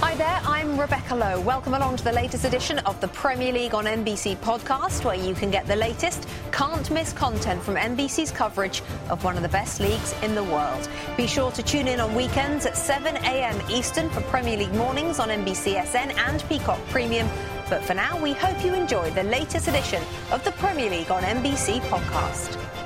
Hi there, I'm Rebecca Lowe. Welcome along to the latest edition of the Premier League on NBC podcast, where you can get the latest, can't miss content from NBC's coverage of one of the best leagues in the world. Be sure to tune in on weekends at 7 a.m. Eastern for Premier League mornings on NBCSN and Peacock Premium. But for now, we hope you enjoy the latest edition of the Premier League on NBC podcast.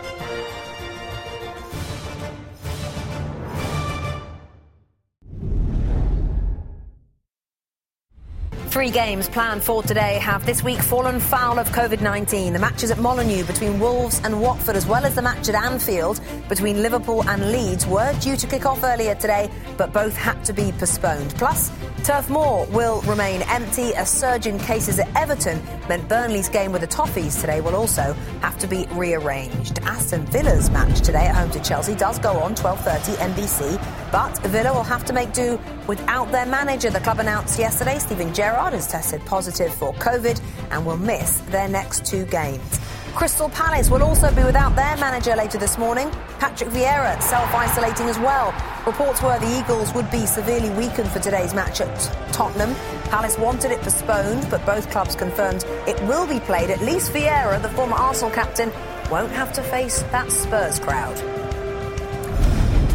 Three games planned for today have this week fallen foul of COVID 19. The matches at Molineux between Wolves and Watford, as well as the match at Anfield between Liverpool and Leeds, were due to kick off earlier today, but both had to be postponed. Plus, Turf Moor will remain empty. A surge in cases at Everton meant Burnley's game with the Toffees today will also have to be rearranged. Aston Villa's match today at home to Chelsea does go on 12:30 NBC, but Villa will have to make do without their manager. The club announced yesterday, Steven Gerrard has tested positive for COVID and will miss their next two games. Crystal Palace will also be without their manager later this morning. Patrick Vieira self-isolating as well. Reports were the Eagles would be severely weakened for today's match at Tottenham. Palace wanted it postponed, but both clubs confirmed it will be played. At least Vieira, the former Arsenal captain, won't have to face that Spurs crowd.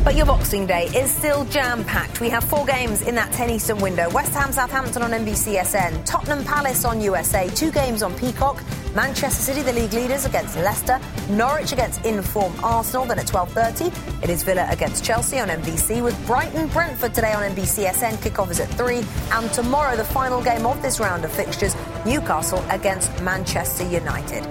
But your Boxing Day is still jam-packed. We have four games in that 10 Eastern window. West Ham Southampton on NBCSN, Tottenham Palace on USA, two games on Peacock, Manchester City, the league leaders, against Leicester, Norwich against inform Arsenal. Then at 12.30, it is Villa against Chelsea on NBC, with Brighton Brentford today on NBCSN. Kickoff is at 3. And tomorrow, the final game of this round of fixtures, Newcastle against Manchester United.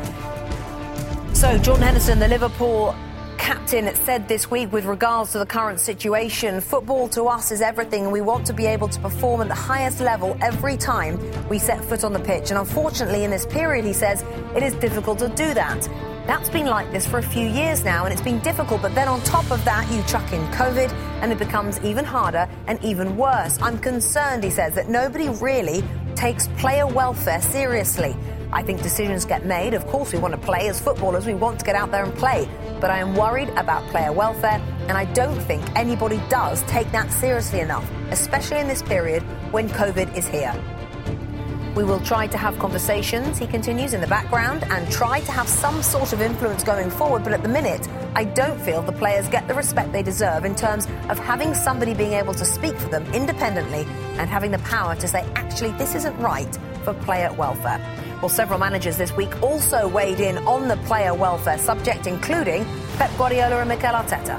So, Jordan Henderson, the Liverpool captain said this week with regards to the current situation football to us is everything and we want to be able to perform at the highest level every time we set foot on the pitch. And unfortunately in this period he says it is difficult to do that. That's been like this for a few years now and it's been difficult but then on top of that you chuck in covid and it becomes even harder and even worse. I'm concerned he says that nobody really takes player welfare seriously I think decisions get made. Of course, we want to play as footballers, we want to get out there and play. But I am worried about player welfare, and I don't think anybody does take that seriously enough, especially in this period when COVID is here. We will try to have conversations, he continues, in the background and try to have some sort of influence going forward. But at the minute, I don't feel the players get the respect they deserve in terms of having somebody being able to speak for them independently and having the power to say, actually, this isn't right for player welfare. Well, several managers this week also weighed in on the player welfare subject, including Pep Guardiola and Mikel Arteta.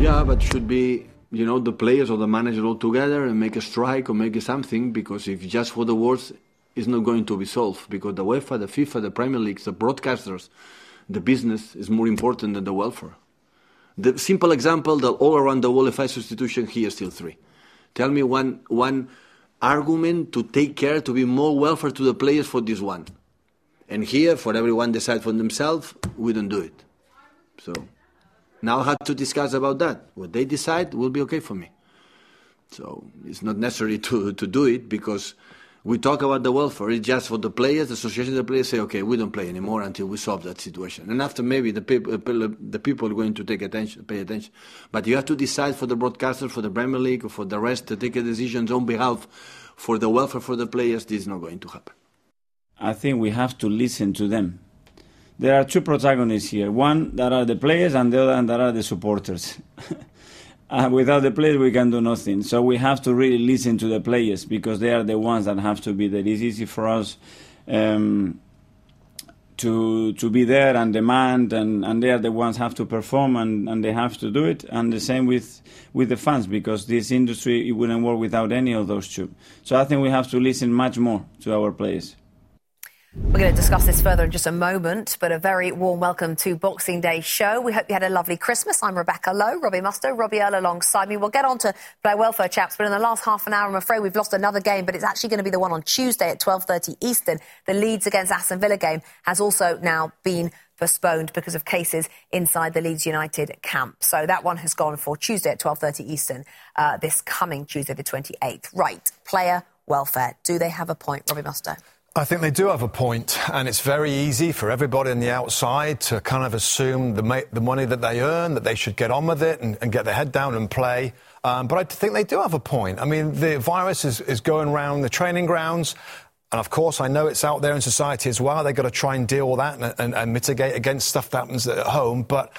Yeah, but should be you know the players or the manager all together and make a strike or make something because if just for the words, it's not going to be solved because the UEFA, the FIFA, the Premier League, the broadcasters, the business is more important than the welfare. The simple example that all around the world, if I substitution here, still three. Tell me one one argument to take care to be more welfare to the players for this one. And here, for everyone decide for themselves, we don't do it. So now I have to discuss about that. What they decide will be okay for me. So it's not necessary to, to do it because we talk about the welfare. It's just for the players. The association of the players say, okay, we don't play anymore until we solve that situation. And after maybe the people, uh, uh, the people are going to take attention, pay attention. But you have to decide for the broadcaster, for the Premier League, or for the rest to take decisions on behalf for the welfare for the players. This is not going to happen. I think we have to listen to them. There are two protagonists here. One that are the players, and the other that are the supporters. uh, without the players, we can do nothing. So we have to really listen to the players because they are the ones that have to be there. It's easy for us um, to to be there and demand and, and they are the ones have to perform and, and they have to do it and the same with with the fans because this industry it wouldn't work without any of those two so i think we have to listen much more to our players we're going to discuss this further in just a moment, but a very warm welcome to Boxing Day show. We hope you had a lovely Christmas. I'm Rebecca Lowe, Robbie Mustoe, Robbie Earle alongside me. We'll get on to player welfare chaps, but in the last half an hour, I'm afraid we've lost another game, but it's actually going to be the one on Tuesday at 12.30 Eastern. The Leeds against Aston Villa game has also now been postponed because of cases inside the Leeds United camp. So that one has gone for Tuesday at 12.30 Eastern, uh, this coming Tuesday the 28th. Right, player welfare. Do they have a point, Robbie Mustoe? I think they do have a point, and it's very easy for everybody on the outside to kind of assume the, ma- the money that they earn, that they should get on with it and, and get their head down and play. Um, but I think they do have a point. I mean, the virus is, is going around the training grounds. And of course, I know it's out there in society as well. They've got to try and deal with that and, and, and mitigate against stuff that happens at home. But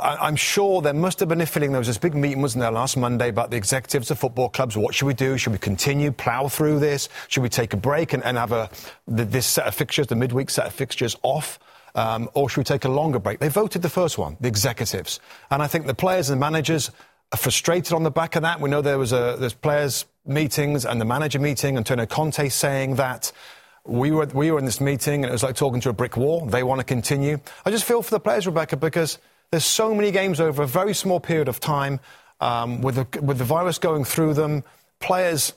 I'm sure there must have been a feeling. There was this big meeting, wasn't there, last Monday about the executives of football clubs. What should we do? Should we continue, plough through this? Should we take a break and, and have a, this set of fixtures, the midweek set of fixtures, off? Um, or should we take a longer break? They voted the first one, the executives. And I think the players and the managers are frustrated on the back of that. We know there was a, there's players meetings and the manager meeting, Antonio Conte saying that we were, we were in this meeting and it was like talking to a brick wall. They want to continue. I just feel for the players, Rebecca, because there's so many games over a very small period of time um, with, the, with the virus going through them, players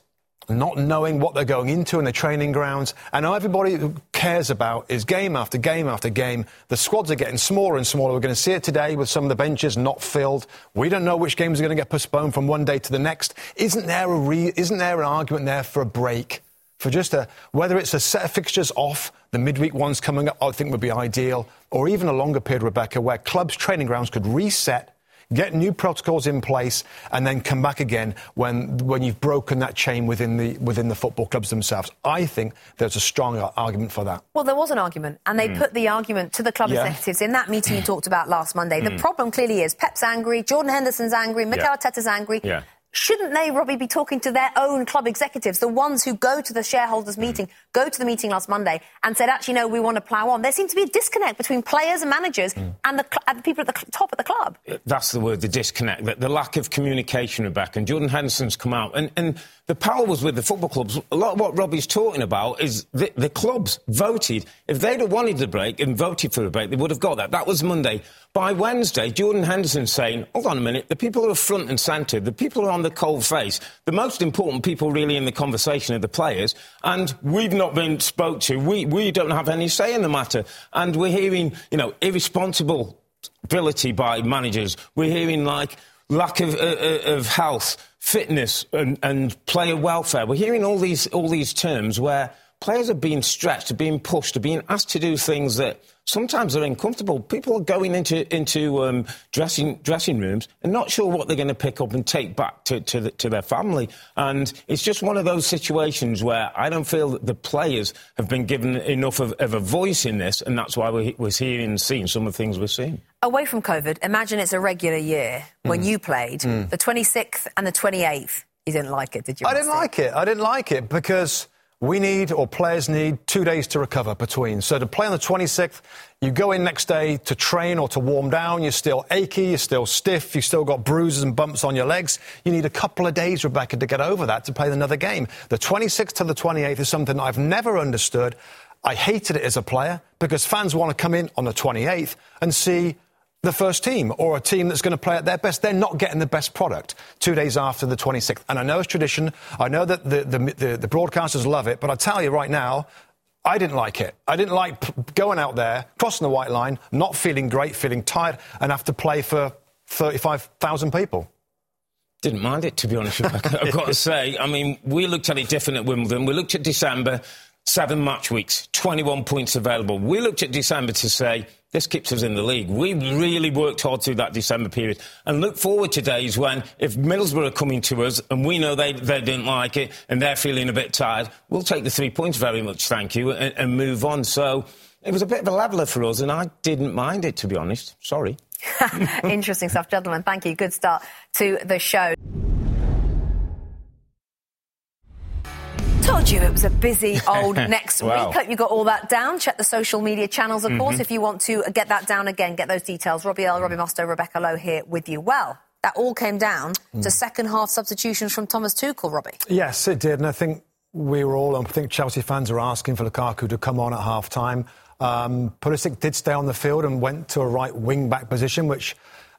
not knowing what they're going into in the training grounds. And everybody cares about is game after game after game. The squads are getting smaller and smaller. We're going to see it today with some of the benches not filled. We don't know which games are going to get postponed from one day to the next. Isn't there a re- isn't there an argument there for a break? For just a whether it's a set of fixtures off the midweek ones coming up, I think would be ideal, or even a longer period, Rebecca, where clubs' training grounds could reset, get new protocols in place, and then come back again when, when you've broken that chain within the, within the football clubs themselves. I think there's a strong argument for that. Well, there was an argument, and they mm. put the argument to the club yeah. executives in that meeting you talked about last Monday. Mm. The problem clearly is Pep's angry, Jordan Henderson's angry, Mikel yeah. Arteta's angry. Yeah shouldn't they, Robbie, be talking to their own club executives, the ones who go to the shareholders' meeting, go to the meeting last Monday and said, actually, no, we want to plough on? There seems to be a disconnect between players and managers mm. and, the, and, the, people at the top of the club. That's the word, the disconnect, the, the lack of communication, Rebecca. And Jordan Henderson's come out. And, and the power was with the football clubs. A lot of what Robbie's talking about is the, the clubs voted. If they'd have wanted the break and voted for a break, they would have got that. That was Monday. By Wednesday, Jordan Henderson saying, hold on a minute, the people who are front and centre, the people who are on the cold face, the most important people really in the conversation are the players, and we've not been spoke to. We, we don't have any say in the matter. And we're hearing, you know, irresponsible ability by managers. We're hearing, like, lack of, uh, uh, of health, fitness, and, and player welfare. We're hearing all these, all these terms where players are being stretched, are being pushed, are being asked to do things that sometimes they're uncomfortable. People are going into into um, dressing dressing rooms and not sure what they're going to pick up and take back to to, the, to, their family. And it's just one of those situations where I don't feel that the players have been given enough of, of a voice in this, and that's why we're, we're hearing and seeing some of the things we're seeing. Away from COVID, imagine it's a regular year when mm. you played mm. the 26th and the 28th. You didn't like it, did you? I didn't like it. I didn't like it because we need, or players need, two days to recover between. So to play on the 26th, you go in next day to train or to warm down, you're still achy, you're still stiff, you've still got bruises and bumps on your legs. You need a couple of days, Rebecca, to get over that to play another game. The 26th to the 28th is something I've never understood. I hated it as a player because fans want to come in on the 28th and see the first team or a team that's going to play at their best. They're not getting the best product two days after the 26th. And I know it's tradition. I know that the, the, the, the broadcasters love it. But I tell you right now, I didn't like it. I didn't like going out there, crossing the white line, not feeling great, feeling tired, and have to play for 35,000 people. Didn't mind it, to be honest. I've got to say. I mean, we looked at it different at Wimbledon. We looked at December, seven match weeks, 21 points available. We looked at December to say, this keeps us in the league. We really worked hard through that December period and look forward to days when, if Middlesbrough are coming to us and we know they, they didn't like it and they're feeling a bit tired, we'll take the three points very much, thank you, and, and move on. So it was a bit of a leveller for us, and I didn't mind it, to be honest. Sorry. Interesting stuff, gentlemen. Thank you. Good start to the show. Told you it was a busy old next Wow. week. Hope you got all that down. Check the social media channels, of Mm-hmm. course, if you want to get that down again, get those details. Robbie Earle, Robbie Mustoe, Rebecca Lowe here with you. Well, that all came down Mm. to second half substitutions from Thomas Tuchel, Robbie. Yes, it did, and I think we were all. I think Chelsea fans are asking for Lukaku to come on at half time. Um, Pulisic did stay on the field and went to a right wing back position, which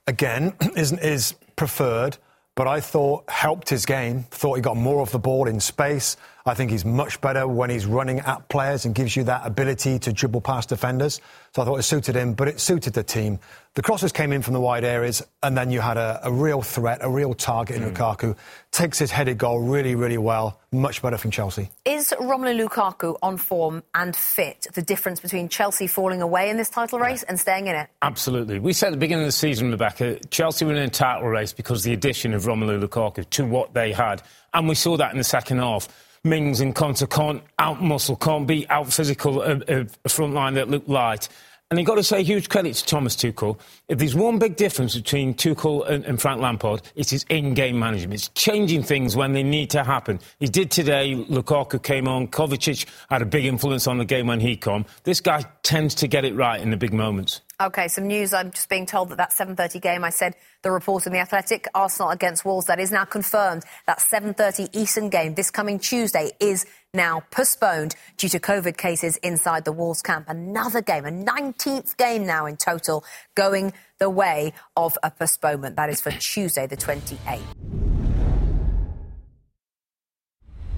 again isn't is preferred. But I thought helped his game. Thought he got more of the ball in space. I think he's much better when he's running at players and gives you that ability to dribble past defenders. So I thought it suited him, but it suited the team. The crosses came in from the wide areas, and then you had a, a real threat, a real target in hmm. Lukaku. Takes his headed goal really, really well. Much better from Chelsea. Is Romelu Lukaku on form and fit the difference between Chelsea falling away in this title race and staying in it? Absolutely. We said at the beginning of the season, Rebecca, Chelsea were in a title race because of the addition of Romelu Lukaku to what they had. And we saw that in the second half. Mings and Konsa can't out muscle, can't be out physical a, a, a front line that looked light. And you've got to say huge credit to Thomas Tuchel. If there's one big difference between Tuchel and, and Frank Lampard, it's his in-game management. It's changing things when they need to happen. He did today. Lukaku came on. Kovacic had a big influence on the game when he come. This guy tends to get it right in the big moments. Okay, some news. I'm just being told that that 7:30 game. I said the report in the Athletic, Arsenal against Wolves. That is now confirmed. That 7:30 Eastern game this coming Tuesday is now postponed due to COVID cases inside the Wolves camp. Another game, a 19th game now in total, going the way of a postponement. That is for Tuesday, the 28th.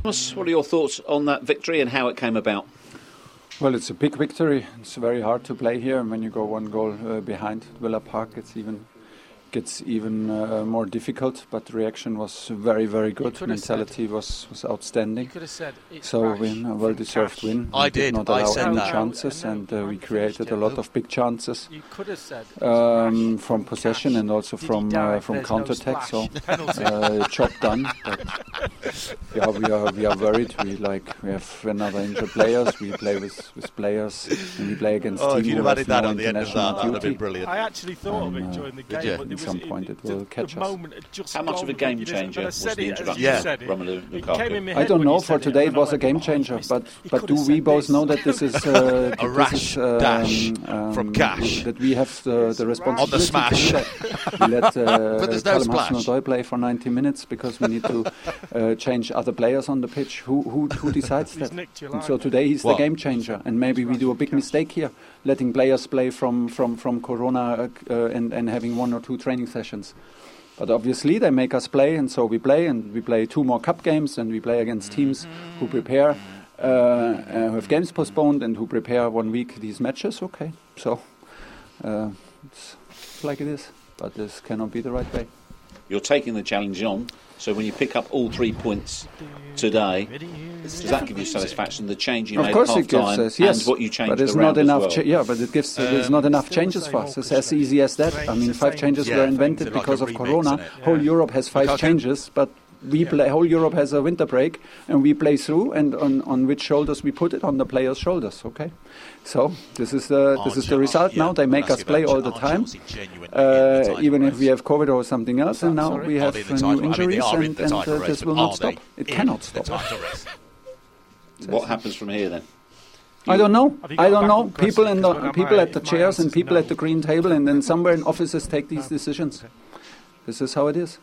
Thomas, what are your thoughts on that victory and how it came about? Well, it's a big victory. It's very hard to play here, and when you go one goal uh, behind Villa Park, it's even gets even uh, more difficult. But the reaction was very, very good. could have Mentality was, was outstanding. could have said So Crash win, a well-deserved Cash. win. I We did, not I allow said any that. chances, No, and uh, we created a lot of big chances. You could have said Um, from from possession Cash. and also Did from uh, from There's no counter attack. So uh, job done. But yeah, we are we are worried. We like we have another injured players. We play with, with players and we play against Oh, team if you'd have have added that no on the end of that, that would have been brilliant. I actually thought of Um, it uh, during the game, but At some point it, it will the, catch the us. moment had How much of a game you did it, changer but I was the it as introduction you of. Romelu Lukaku? came in my I don't know. For today, it was a game "Oh, changer. But but do we both know that this is uh, A this rash is, um, dash um, from Cash. That we have the, the responsibility On the smash. to do that. We let uh, But there's no splash. Play for 90 minutes because we need to uh, change other players on the pitch. Who who, who decides that? And so today he's Well- the game changer, and maybe we do a big mistake here, letting players play from from from Corona uh, uh, and and having one or two training sessions. But obviously they make us play, and so we play, and we play two more cup games, and we play against teams who prepare, uh, uh, who have games postponed, and who prepare one week these matches. Okay, so uh, it's like it is, but this cannot be the right way. You're taking the challenge on, so when you pick up all three points today, does that give you satisfaction? The change you of made course, at it gives half-time us yes, and what you changed but it's around not as enough. well. cha- yeah, but it gives there's Um, not enough changes for us. It's as easy as that. I mean, five changes Yeah. were things, invented Like because of Corona. Whole Europe has five changes, but we play. Whole Europe has a winter break, and we play through. And on, on which shoulders we put it? On the players' shoulders. Okay, so this is the this is the result. Now they make us play all the time, uh, even if we have COVID or something else. And now we have new injuries, and, and uh, this will not stop. It cannot stop. What happens from here then? I don't know. Have you got I a don't know. People in the people my- at the chairs and people no. at the green table, and then somewhere in offices take these decisions. This is how it is.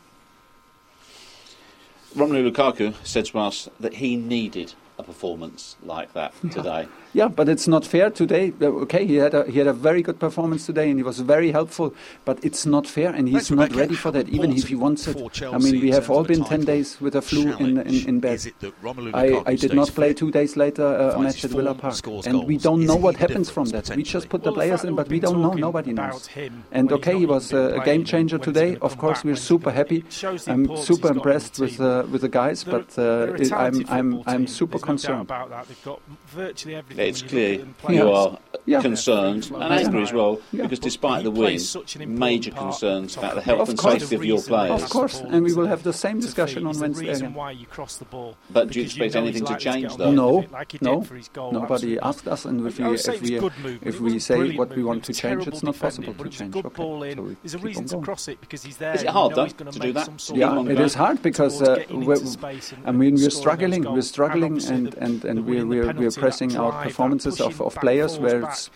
Romelu Lukaku said to us that he needed a performance like that today. Yeah, but it's not fair today. Uh, Okay, he had a he had a very good performance today, and he was very helpful. But it's not fair, and he's Thanks, not Rebecca. ready for that, even if he wants it. for I mean, we have all been ten days with a flu in, in, in bed. Is it that Romelu I, I did not play fit, two days later uh, a finds match at Villa Park, scores and we don't Is know what happens from that. We just put the Well, the players in, but we don't know. Nobody knows. And okay, he was uh, a game changer today. Of course, we're super happy. it shows the I'm super he's got in the impressed with uh, with the guys, but uh, they're a it, I'm I'm I'm super There's no about that. They've got virtually everything. It's when you clear look at them play. you are Yeah. concerned and angry as well Yeah. because despite the plays win, such an major concerns about the the health and safety of your reason players. Of course, and we will have the same discussion on Wednesday reason again. why you cross the ball. But do you because expect know anything to change, though? No, with it, like he did no, for his goal, nobody asked us, and if we say if we if we say what we want to change, it's not possible to a change. good Okay, ball in. so we There's a keep reason on to going. cross it because he's there. Is it hard, know though, gonna do that? Yeah, it is hard because uh, we're, and- I mean we're struggling. We're struggling, And and and, and we're we're, we're pressing out performances of, of players where it's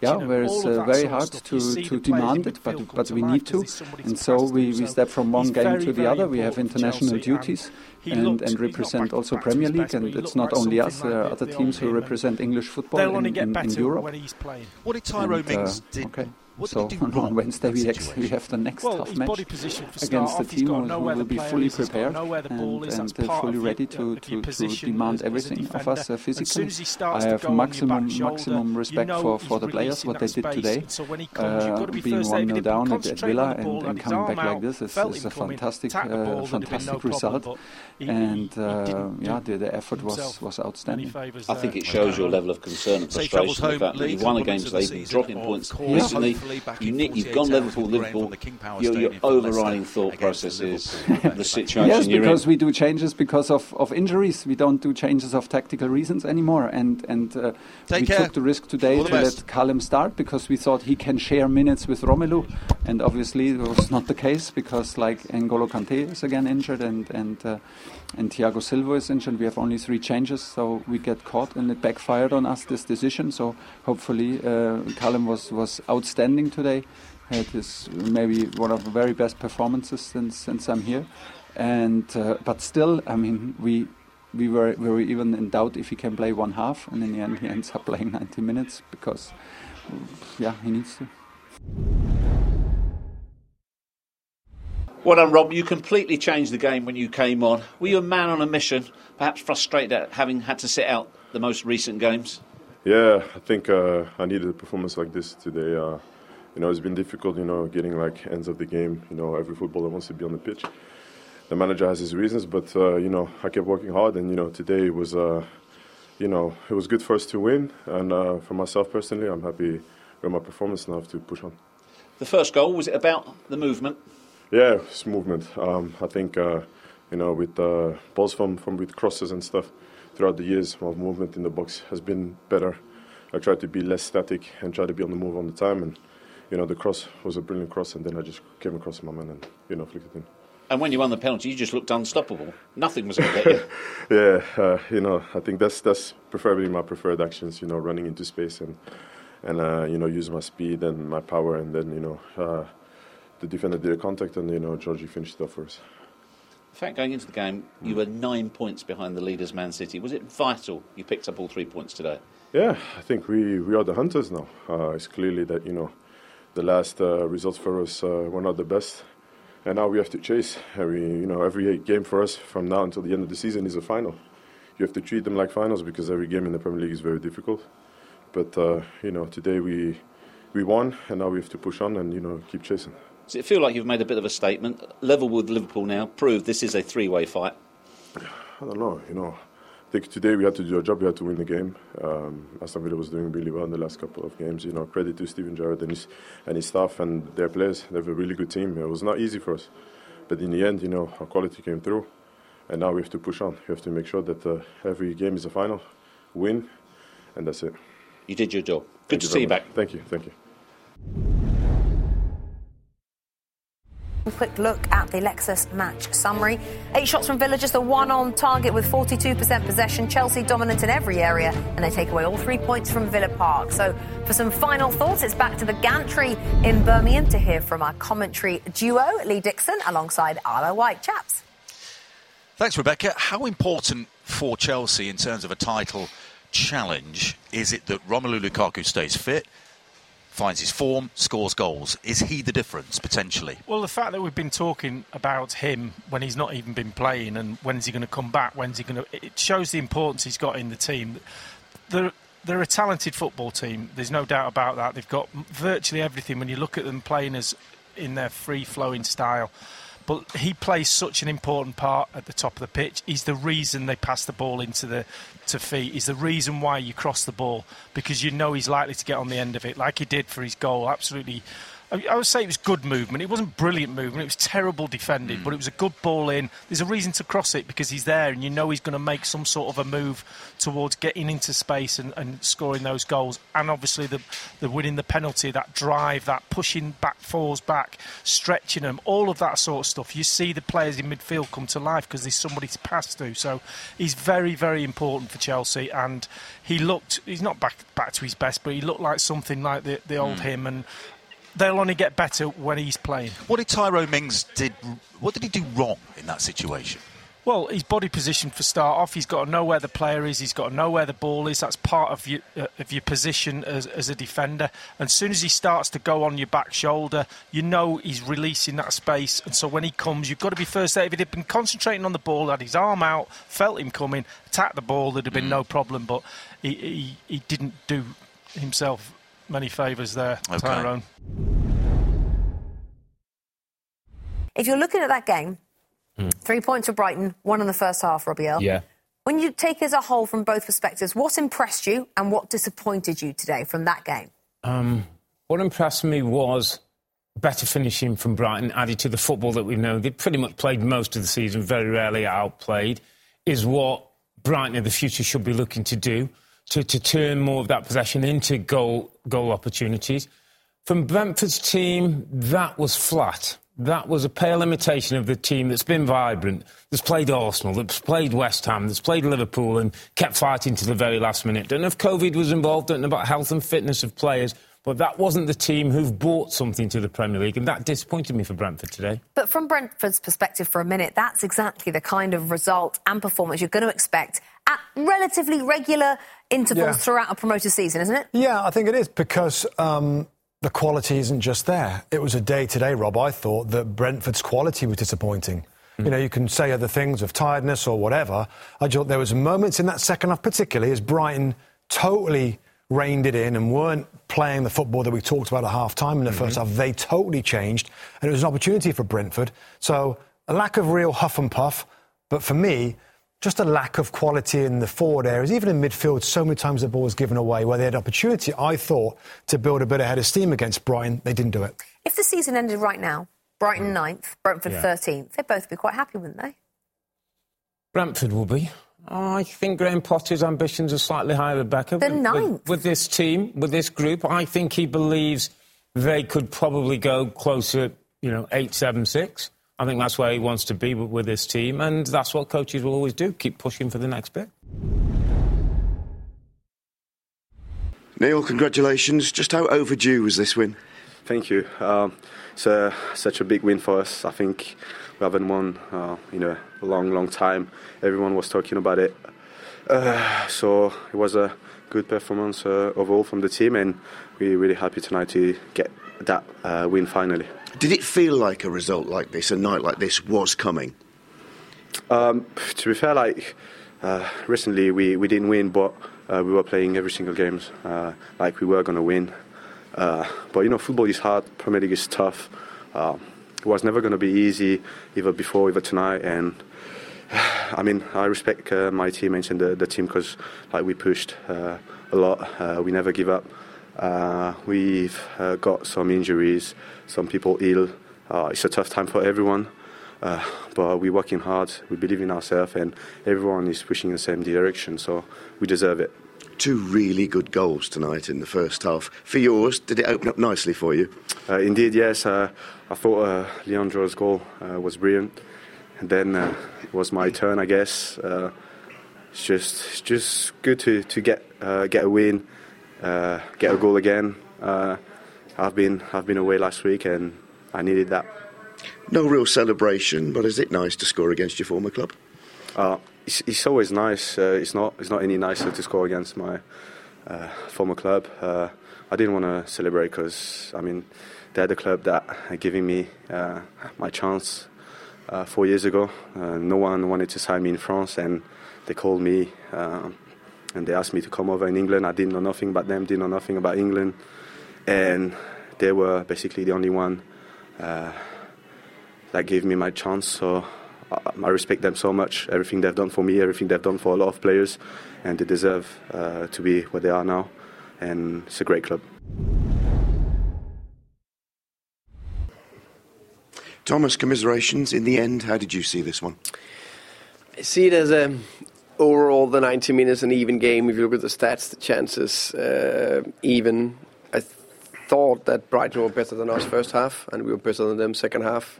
yeah where it's uh, very hard to, to demand it, but but we need to, and so we, we step from one game to the other. We have international duties and, and represent also Premier League, and it's not only us. There are other teams who represent English football in, in, in Europe. What did Tyrone And, uh, Mings did? okay. What so did do on Wednesday we, ex- we have the next Well, tough match body position for start against the off, he's team got who know will be fully is, he's got to prepared know where the ball and, is, and uh, fully ready to, to, to demand as- as a everything of us uh, physically. as he I have go on your maximum shoulder, maximum you respect know for, for the players, what they did today. so when he comes, Uh, to be being 1 aid, 0 down at, at Villa on the ball, and, and coming arm back like this is, is a fantastic uh, ball, there'd have been no fantastic result. but he- he- And he uh, didn't yeah, the, the effort was, was outstanding. I think it shows your level of concern and So he travels frustration. The home, fact that you've won and against of they've been dropping points course, recently. Hopefully back You, in nick- you've gone Liverpool, Liverpool. from the King Power Your, your Stadium for Leicester overriding thought against process is the situation Yes, you're because in. we do changes because of, of injuries. We don't do changes of tactical reasons anymore. And and uh, Take we care. took the risk today All to best. let Callum start because we thought he can share minutes with Romelu. And obviously it was not the case because like N'Golo Kante is again injured and and uh, and Thiago Silva is injured. We have only three changes, so we get caught and it backfired on us this decision. So hopefully uh, Callum was was outstanding today. Had his maybe one of the very best performances since since I'm here. And uh, but still, I mean, we we were we were even in doubt if he can play one half, and in the end, he ends up playing 90 minutes because, yeah, he needs to. Well done, Rob. You completely changed the game when you came on. Were you a man on a mission, perhaps frustrated at having had to sit out the most recent games? Yeah, I think uh, I needed a performance like this today. Uh, you know, it's been difficult, you know, getting like ends of the game. You know, every footballer wants to be on the pitch. The manager has his reasons, but uh, you know, I kept working hard, and you know, today was, uh, you know, it was good for us to win. And uh, for myself personally, I'm happy with my performance and I have to push on. The first goal was it about the movement? Yeah, it's movement. Um, I think uh, you know with uh, balls from, from with crosses and stuff throughout the years, my movement in the box has been better. I try to be less static and try to be on the move all the time. And you know the cross was a brilliant cross, and then I just came across my man and you know flicked it in. And when you won the penalty, you just looked unstoppable. Nothing was going to get you. yeah, uh, you know I think that's that's preferably my preferred actions. You know, running into space and and uh, you know use my speed and my power, and then you know. Uh, the defender did a contact, and you know Georgie finished it off for us. In fact, going into the game, you were nine points behind the leaders, Man City. Was it vital you picked up all three points today? Yeah, I think we, we are the hunters now. Uh, it's clearly that you know the last uh, results for us uh, were not the best, and now we have to chase. Every you know every game for us from now until the end of the season is a final. You have to treat them like finals because every game in the Premier League is very difficult. But uh, you know today we we won, and now we have to push on and you know keep chasing. Does it feel like you've made a bit of a statement? Level with Liverpool now, prove this is a three way fight. I don't know, you know. I think today we had to do our job. We had to win the game. Um, Aston Villa was doing really well in the last couple of games. You know, credit to Steven Gerrard and his and his staff and their players. They have a really good team. It was not easy for us, but in the end, you know, our quality came through, and now we have to push on. We have to make sure that uh, every game is a final, win, and that's it. You did your job. Thank Good to you see you much. back. Thank you. Thank you. A quick look at the Lexus match summary. Eight shots from Villa, just a one on target with 42% possession. Chelsea dominant in every area, and they take away all three points from Villa Park. So, for some final thoughts, it's back to the gantry in Birmingham to hear from our commentary duo, Lee Dixon alongside Arlo White. Chaps. Thanks, Rebecca. How important for Chelsea in terms of a title challenge is it that Romelu Lukaku stays fit, finds his form, scores goals? Is he the difference potentially? Well, the fact that we've been talking about him when he's not even been playing and when's he going to come back, when's he going to. It shows the importance he's got in the team. They're, they're a talented football team, there's no doubt about that. They've got virtually everything when you look at them playing as in their free flowing style. But he plays such an important part at the top of the pitch. He's the reason they pass the ball into the to feet. He's the reason why you cross the ball because you know he's likely to get on the end of it, like he did for his goal. Absolutely I would say it was good movement. It wasn't brilliant movement. It was terrible defending, mm. but it was a good ball in. There's a reason to cross it because he's there, and you know he's going to make some sort of a move towards getting into space and, and scoring those goals. And obviously the the winning the penalty, that drive, that pushing back, falls back, stretching them, all of that sort of stuff. You see the players in midfield come to life because there's somebody to pass to. So he's very, very important for Chelsea, and he looked. He's not back back to his best, but he looked like something like the the old mm. him and they'll only get better when he's playing. What did Tyrone Mings did? What did he do wrong in that situation? Well, his body position for start off, he's got to know where the player is. He's got to know where the ball is. That's part of your uh, of your position as, as a defender. And as soon as he starts to go on your back shoulder, you know he's releasing that space. And so when he comes, you've got to be first there. If he'd been concentrating on the ball, had his arm out, felt him coming, attacked the ball, there'd have been mm. no problem. But he, he, he didn't do himself many favours there, okay. Tyrone. If you're looking at that game, mm. three points for Brighton, one in the first half, Robbie Earle. Yeah. When you take as a whole from both perspectives, what impressed you and what disappointed you today from that game? Um, what impressed me was better finishing from Brighton, added to the football that we've known. They pretty much played most of the season, very rarely outplayed, is what Brighton in the future should be looking to do to, to turn more of that possession into goal, goal opportunities. From Brentford's team, that was flat. That was a pale imitation of the team that's been vibrant, that's played Arsenal, that's played West Ham, that's played Liverpool and kept fighting to the very last minute. Don't know if COVID was involved, don't know about health and fitness of players, but that wasn't the team who've brought something to the Premier League, and that disappointed me for Brentford today. But from Brentford's perspective for a minute, that's exactly the kind of result and performance you're going to expect at relatively regular intervals yeah. throughout a promoted season, isn't it? Yeah, I think it is because um, the quality isn't just there. It was a day today, Rob, I thought that Brentford's quality was disappointing. Mm. You know, you can say other things of tiredness or whatever. I thought there was moments in that second half, particularly as Brighton totally reined it in and weren't playing the football that we talked about at half time in the mm-hmm. first half. They totally changed, and it was an opportunity for Brentford. So a lack of real huff and puff. But for me, just a lack of quality in the forward areas, even in midfield. So many times the ball was given away where they had opportunity, I thought, to build a bit ahead of steam against Brighton. They didn't do it. If the season ended right now, Brighton mm. 9th, Brentford yeah. 13th, they'd both be quite happy, wouldn't they? Brentford will be. Oh, I think Graham Potter's ambitions are slightly higher, Rebecca. The ninth. With, with this team, with this group, I think he believes they could probably go closer, you know, 8 7 6. I think that's where he wants to be with, with this team, and that's what coaches will always do keep pushing for the next bit. Neal, congratulations. Just how overdue was this win? Thank you. Um, it's a, such a big win for us. I think we haven't won uh, in a long, long time. Everyone was talking about it. Uh, so it was a good performance uh, overall from the team, and we're really happy tonight to get that uh, win finally. Did it feel like a result like this, a night like this, was coming? Um, to be fair, like uh, recently we, we didn't win, but uh, we were playing every single game uh, like we were going to win. Uh, but you know, football is hard. Premier League is tough. Uh, it was never going to be easy, either before, either tonight. And I mean, I respect uh, my teammates and the, the team because like we pushed a lot. we never give up. Uh, we've uh, got some injuries, some people ill. Uh, it's a tough time for everyone, uh, but we're working hard. We believe in ourselves, and everyone is pushing in the same direction. So we deserve it. Two really good goals tonight in the first half. For yours, did it open up nicely for you? Uh, indeed, yes. Uh, I thought Leandro's goal was brilliant, and then it was my turn, I guess. it's just it's just good to to get get a win uh, get a goal again. Uh, I've been I've been away last week and I needed that. No real celebration, but is it nice to score against your former club? Uh, it's, it's, always nice. Uh, it's not it's not any nicer to score against my uh, former club. Uh, I didn't want to celebrate because I mean they're the club that are giving me my chance four years ago. no one wanted to sign me in France, and they called me and they asked me to come over in England. I didn't know nothing about them, didn't know nothing about England, and they were basically the only one uh, that gave me my chance. So I, I, respect them so much. Everything they've done for me, everything they've done for a lot of players, and they deserve uh, to be where they are now. And it's a great club. Thomas, commiserations. In the end, how did you see this one? I see it as a overall the 90 minutes an even game. If you look at the stats, the chances uh, even. Thought that Brighton were better than us first half, and we were better than them second half.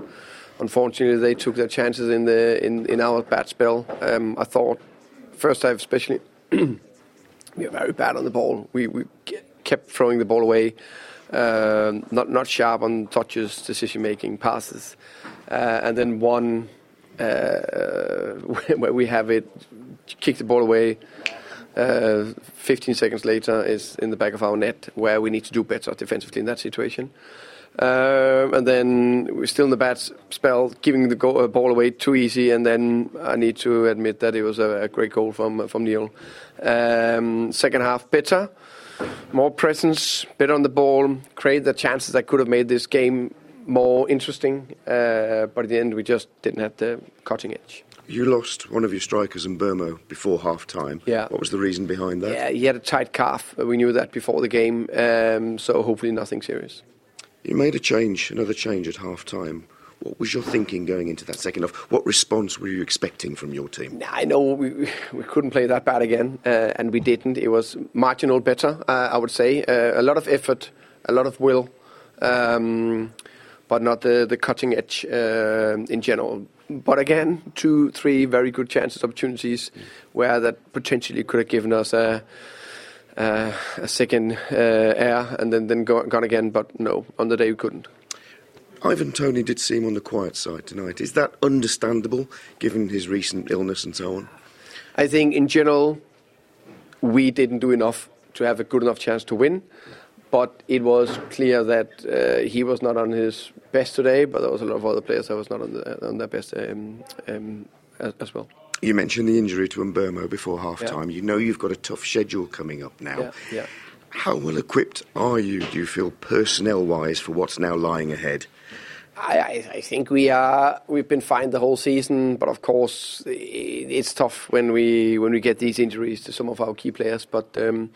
Unfortunately, they took their chances in the in, in our bad spell. Um, I thought first half especially we were very bad on the ball. We we kept throwing the ball away. Uh, not not sharp on touches, decision making, passes, uh, and then one uh, where we have it, kick the ball away. Uh, 15 seconds later is in the back of our net, where we need to do better defensively in that situation. Um, and then we're still in the bad spell, giving the go- uh, ball away too easy. And then I need to admit that it was a, a great goal from from Neal. Um, second half better, more presence, better on the ball, create the chances that could have made this game more interesting. Uh, but at the end, we just didn't have the cutting edge. You lost one of your strikers in Mbeumo before half time. Yeah. What was the reason behind that? Yeah, he had a tight calf. We knew that before the game, um, so hopefully nothing serious. You made a change, another change at half time. What was your thinking going into that second half? What response were you expecting from your team? I know we, we couldn't play that bad again, uh, and we didn't. It was marginal better, uh, I would say. Uh, a lot of effort, a lot of will, um, but not the, the cutting edge uh, in general. But again, two, three very good chances, opportunities where that potentially could have given us a, a, a second uh, air and then, then go, gone again. But no, on the day we couldn't. Ivan Toney did seem on the quiet side tonight. Is that understandable given his recent illness and so on? I think in general, we didn't do enough to have a good enough chance to win. But it was clear that uh, he was not on his best today, but there was a lot of other players that was not on, the, on their best um, um, as, as, well. You mentioned the injury to Mbeumo before half time. Yeah. You know you've got a tough schedule coming up now. Yeah, yeah. How well equipped are you, do you feel, personnel wise, for what's now lying ahead? I, I, think we are. We've been fine the whole season, but of course it's tough when we when we get these injuries to some of our key players. But um,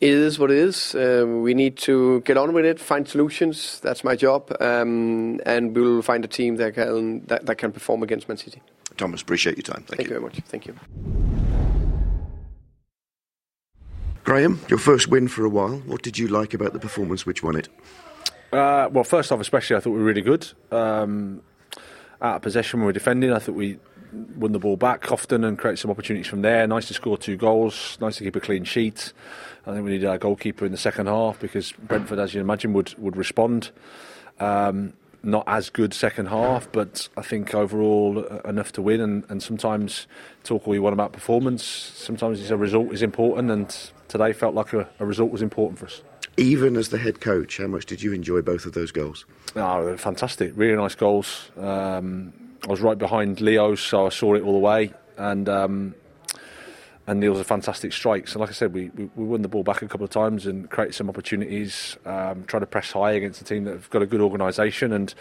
it is what it is. Uh, we need to get on with it, find solutions. That's my job, um, and we'll find a team that can that, that, can perform against Man City. Thomas, appreciate your time. Thank, Thank you. you very much. Thank you. Graham, your first win for a while. What did you like about the performance? Which won it? Uh, well, first off, especially, I thought we were really good. Um, out of possession, when we were defending. I thought we won the ball back often and created some opportunities from there. Nice to score two goals. Nice to keep a clean sheet. I think we needed our goalkeeper in the second half because Brentford, as you imagine, would would respond. Um, not as good second half, but I think overall uh, enough to win. And, and sometimes talk all you want about performance. Sometimes it's a result is important, and today felt like a, a result was important for us even as the head coach, how much did you enjoy both of those goals? Oh, fantastic! Really nice goals. Um, I was right behind Leo, so I saw it all the way, and um, and Neal's a fantastic strike. So, like I said, we, we, we won the ball back a couple of times and created some opportunities. Um, try to press high against a team that have got a good organisation, and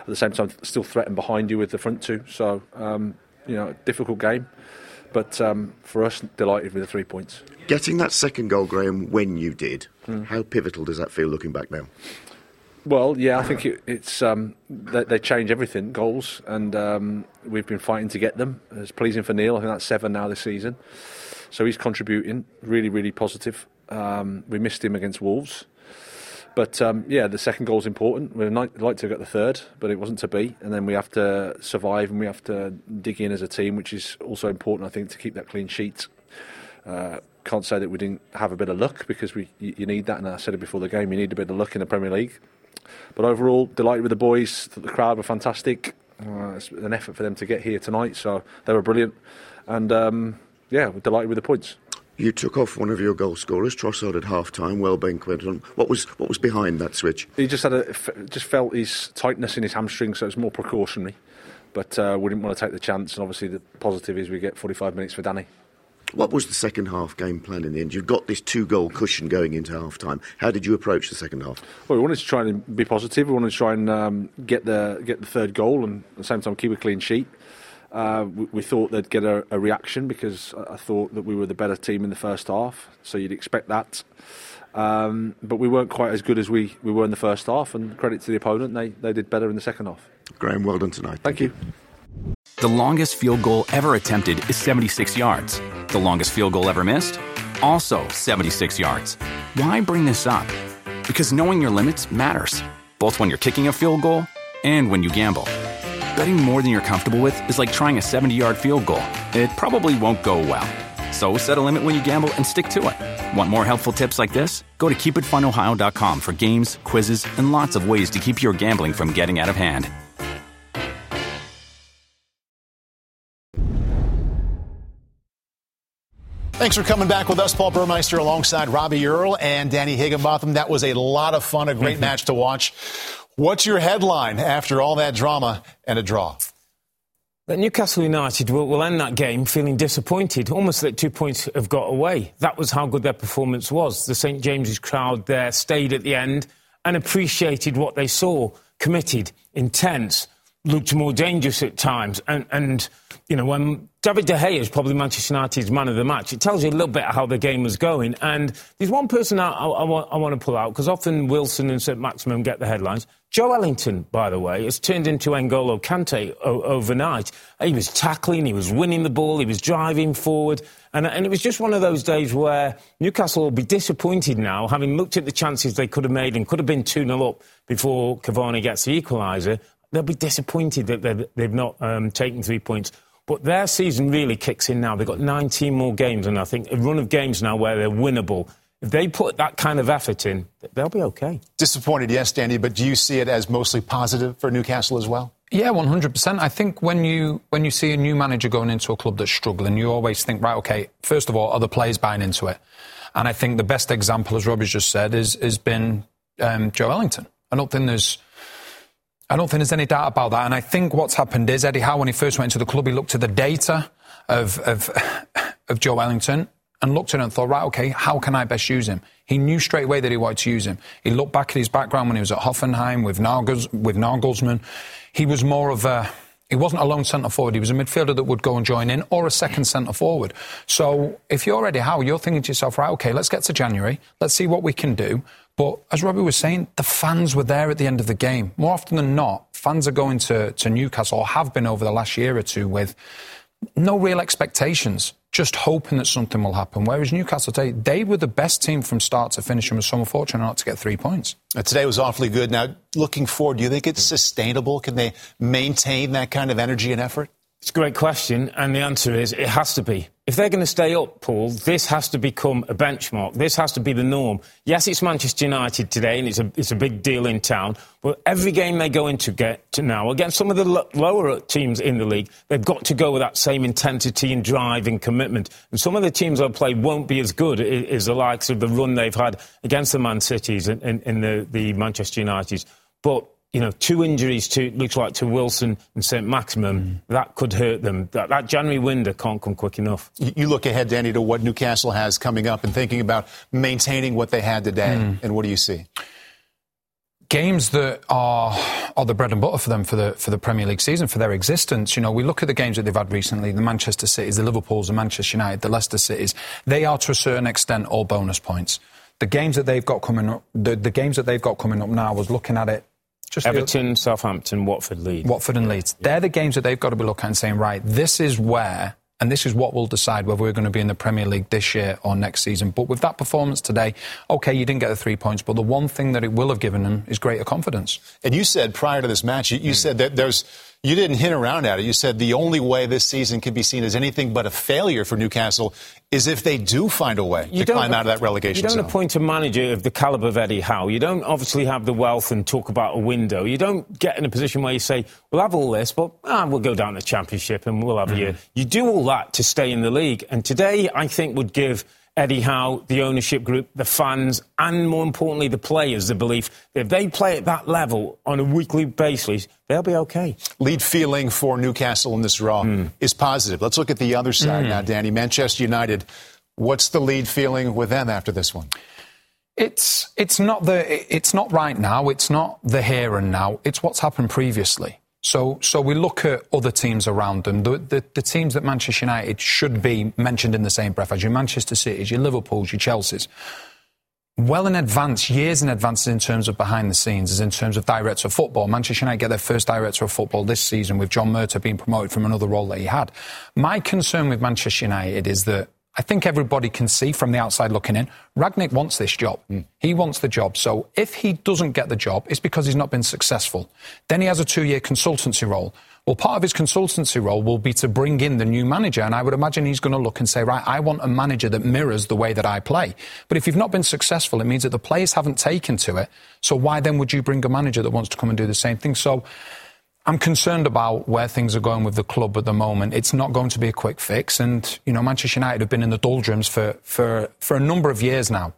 at the same time still threaten behind you with the front two. So, um, you know, difficult game. But um, for us, delighted with the three points. Getting that second goal, Graham, when you did, mm. how pivotal does that feel looking back now? Well, yeah, I think it, it's um, they, they, change everything, goals, and um, we've been fighting to get them. It's pleasing for Neal. I think that's seven now this season, so he's contributing really, really positive. Um, we missed him against Wolves, but um, yeah, the second goal is important. We'd like to get the third, but it wasn't to be. And then we have to survive and we have to dig in as a team, which is also important, I think, to keep that clean sheet. Uh, can't say that we didn't have a bit of luck because we you need that, and I said it before the game. You need a bit of luck in the Premier League. But overall, delighted with the boys. The crowd were fantastic. Uh, it's an effort for them to get here tonight, so they were brilliant. And um, yeah, we're delighted with the points. You took off one of your goal scorers, Trossard, at half time. Welbeck went on. What was what was behind that switch? He just had a, just felt his tightness in his hamstring, so it was more precautionary. But uh, we didn't want to take the chance, and obviously the positive is we get 45 minutes for Danny. What was the second half game plan in the end? You've got this two goal cushion going into half time. How did you approach the second half? Well, we wanted to try and be positive. We wanted to try and um, get the get the third goal and at the same time keep a clean sheet. Uh, we, we, thought they'd get a, a, reaction because I thought that we were the better team in the first half, so you'd expect that. Um, but we weren't quite as good as we, we were in the first half, and credit to the opponent, they, they did better in the second half. Graham, well done tonight. Thank you. The longest field goal ever attempted is 76 yards. The longest field goal ever missed? Also 76 yards. Why bring this up? Because knowing your limits matters, both when you're kicking a field goal and when you gamble. Betting more than you're comfortable with is like trying a 70 yard field goal, it probably won't go well. So set a limit when you gamble and stick to it. Want more helpful tips like this? Go to keepitfunohio.com for games, quizzes, and lots of ways to keep your gambling from getting out of hand. Thanks for coming back with us, Paul Burmeister, alongside Robbie Earle and Danny Higginbotham. That was a lot of fun, a great mm-hmm. match to watch. What's your headline after all that drama and a draw? That Newcastle United will, will end that game feeling disappointed, almost that two points have got away. That was how good their performance was. The St James's crowd there stayed at the end and appreciated what they saw. Committed, intense, looked more dangerous at times. And, and you know, when David De Gea is probably Manchester United's man of the match, it tells you a little bit how the game was going. And there's one person I, I, I, want, I want to pull out, because often Wilson and St Maximin get the headlines. Joelinton, by the way, has turned into N'Golo Kante o- overnight. He was tackling, he was winning the ball, he was driving forward. And, and it was just one of those days where Newcastle will be disappointed now, having looked at the chances they could have made and could have been 2 0 up before Cavani gets the equaliser they'll be disappointed that they've not um, taken three points. But their season really kicks in now. They've got 19 more games, and I think a run of games now where they're winnable. If they put that kind of effort in, they'll be okay. Disappointed, yes, Danny, but do you see it as mostly positive for Newcastle as well? Yeah, one hundred percent. I think when you when you see a new manager going into a club that's struggling, you always think, right, okay, first of all, are the players buying into it? And I think the best example, as Robbie's just said, is has been um, Ellington. I don't think there's I don't think there's any doubt about that. And I think what's happened is Eddie Howe, when he first went to the club, he looked at the data of, of, of Joelinton and looked at it and thought, right, okay, how can I best use him? He knew straight away that he wanted to use him. He looked back at his background when he was at Hoffenheim with, Nagels, with Nagelsmann. He was more of a, he wasn't a lone centre forward. He was a midfielder that would go and join in, or a second centre forward. So if you're Eddie Howe, you're thinking to yourself, right, okay, let's get to January. Let's see what we can do. But as Robbie was saying, the fans were there at the end of the game. More often than not, fans are going to, to Newcastle, or have been over the last year or two, with no real expectations, just hoping that something will happen. Whereas Newcastle today, they were the best team from start to finish and were so fortunate not to get three points. Today was awfully good. Now, looking forward, do you think it's sustainable? Can they maintain that kind of energy and effort? It's a great question, and the answer is it has to be. If they're going to stay up, Paul, this has to become a benchmark. This has to be the norm. Yes, it's Manchester United today, and it's a, it's a big deal in town, but every game they go into get to now against some of the lo- lower teams in the league, they've got to go with that same intensity and drive and commitment. And some of the teams they'll play won't be as good as the likes of the run they've had against the Man Cities and, and, and the, the Manchester Uniteds. But you know, two injuries to looks like to Wilson and St Maximin, mm. that could hurt them. That, that, January window can't come quick enough. You look ahead, Danny, to what Newcastle has coming up and thinking about maintaining what they had today. Mm. And what do you see? Games that are are the bread and butter for them for the for the Premier League season for their existence. You know, we look at the games that they've had recently: the Manchester Cities, the Liverpool's, the Manchester United, the Leicester Cities. They are to a certain extent all bonus points the games that they've got coming up, the, the games that they've got coming up now, was looking at it just Everton, Southampton, Watford, Leeds. Watford and Leeds. Yeah. They're the games that they've got to be looking at and saying, right, this is where, and this is what will decide whether we're going to be in the Premier League this year or next season. But with that performance today, okay, you didn't get the three points, but the one thing that it will have given them is greater confidence. And you said prior to this match, you, you mm. said that there's you didn't hint around at it. You said the only way this season can be seen as anything but a failure for Newcastle is if they do find a way you to climb out of that relegation You don't zone. appoint a manager of the calibre of Eddie Howe. You don't obviously have the wealth and talk about a window. You don't get in a position where you say, we'll have all this, but ah, we'll go down the championship and we'll have mm-hmm. a year. You do all that to stay in the league. And today, I think, would give Eddie Howe, the ownership group, the fans, and more importantly, the players, the belief that if they play at that level on a weekly basis, they'll be okay. Lead feeling for Newcastle in this draw mm. is positive. Let's look at the other side mm. now, Danny. Manchester United. What's the lead feeling with them after this one? It's it's not the it's not right now. It's not the here and now. It's what's happened previously. So, so we look at other teams around them. The, the, the, teams that Manchester United should be mentioned in the same breath as your Manchester Cities, your Liverpools, your Chelseas. well in advance, years in advance in terms of behind the scenes, as in terms of director of football. Manchester United get their first director of football this season with John Murtough being promoted from another role that he had. My concern with Manchester United is that I think everybody can see from the outside looking in, Rangnick wants this job. Mm. He wants the job. So if he doesn't get the job, it's because he's not been successful. Then he has a two year consultancy role. Well, part of his consultancy role will be to bring in the new manager. And I would imagine he's going to look and say, right, I want a manager that mirrors the way that I play. But if you've not been successful, it means that the players haven't taken to it. So why then would you bring a manager that wants to come and do the same thing? So I'm concerned about where things are going with the club at the moment. It's not going to be a quick fix. And, you know, Manchester United have been in the doldrums for, for, for a number of years now.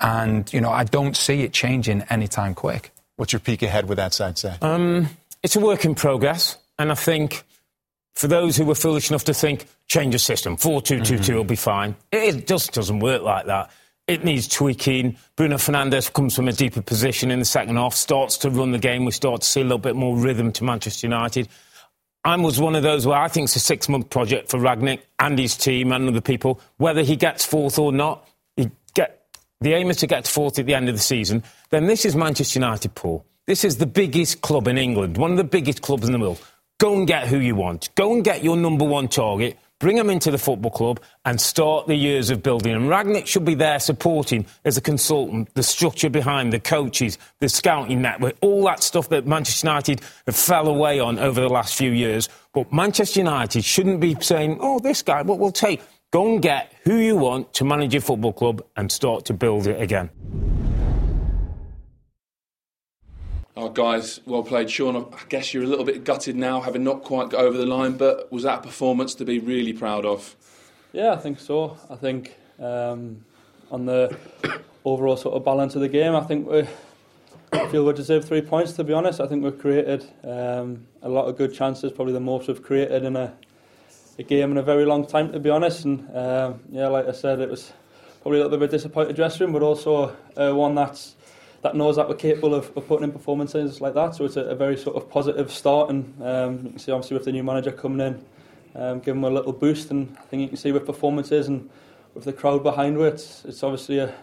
And, you know, I don't see it changing anytime quick. What's your peek ahead with that side say? Um, it's a work in progress. And I think for those who were foolish enough to think, change the system, 4 2 2 2 mm-hmm. will be fine, it just doesn't work like that. It needs tweaking. Bruno Fernandes comes from a deeper position in the second half, starts to run the game. We start to see a little bit more rhythm to Manchester United. I was one of those where I think it's a six month project for Rangnick and his team and other people. Whether he gets fourth or not, get, the aim is to get to fourth at the end of the season. Then this is Manchester United, Paul. This is the biggest club in England, one of the biggest clubs in the world. Go and get who you want. Go and get your number one target bring them into the football club and start the years of building. And Rangnick should be there supporting as a consultant the structure behind the coaches, the scouting network, all that stuff that Manchester United have fell away on over the last few years. But Manchester United shouldn't be saying, oh, this guy, what we'll take. Go and get who you want to manage your football club and start to build it again. Oh, guys, well played, Sean. I guess you're a little bit gutted now, having not quite got over the line, but was that a performance to be really proud of? Yeah, I think so. I think um, on the overall sort of balance of the game, I think we feel we deserve three points. To be honest, I think we've created um, a lot of good chances, probably the most we've created in a, a game in a very long time. To be honest, and um, yeah, like I said, it was probably a little bit of a disappointed dressing room, but also uh, one that's that knows that we're capable of, of putting in performances like that. So it's a, a very sort of positive start, and um, you can see obviously with the new manager coming in, um, give them a little boost, and I think you can see with performances and with the crowd behind it, it's, it's obviously a,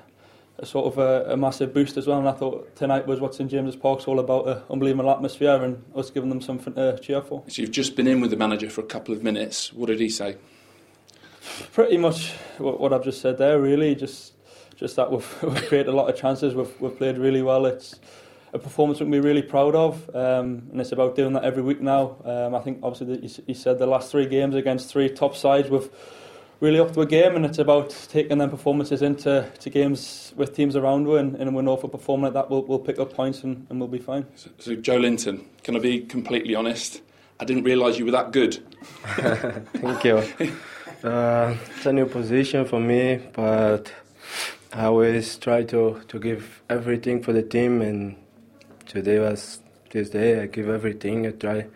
a sort of a, a, massive boost as well. And I thought tonight was what's in James's Park's all about an unbelievable atmosphere and us giving them something to cheer for. So you've just been in with the manager for a couple of minutes. What did he say? Pretty much what, what I've just said there. Really, just just that we've, we've created a lot of chances. We've, we've played really well. It's a performance we can be really proud of, um, and it's about doing that every week now. Um, I think obviously you he said the last three games against three top sides we've really up to a game, and it's about taking them performances into to games with teams around you, and, and when Norfolk perform like that, we'll, we'll pick up points and, and we'll be fine. So, so Joelinton, can I be completely honest? I didn't realise you were that good. Thank you. Uh, it's a new position for me, but I always try to, to give everything for the team, and today was this day. I give everything. I try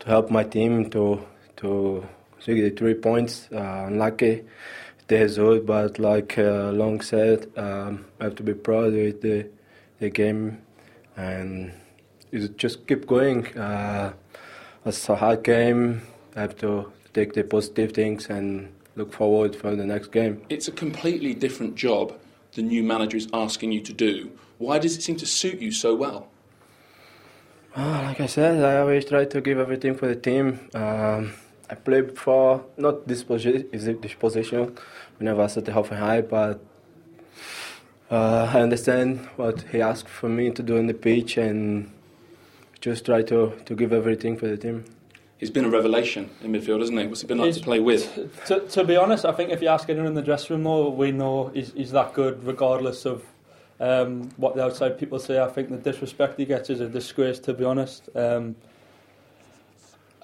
to help my team to to get the three points. Uh, unlucky the result, but like uh, Long said, um, I have to be proud with the the game, and just keep going. Uh, it's a hard game. I have to take the positive things and look forward for the next game. It's a completely different job the new manager is asking you to do. Why does it seem to suit you so well? Uh, like I said, I always try to give everything for the team. Um, I played before, not this, position, this position, whenever I set the high, but uh, I understand what he asked for me to do on the pitch and just try to, to give everything for the team he's been a revelation in midfield, hasn't he? What's he been like he's, to play with? To, to, be honest, I think if you ask anyone in the dressing room, though, we know he's, he's that good, regardless of um, what the outside people say. I think the disrespect he gets is a disgrace, to be honest. Um,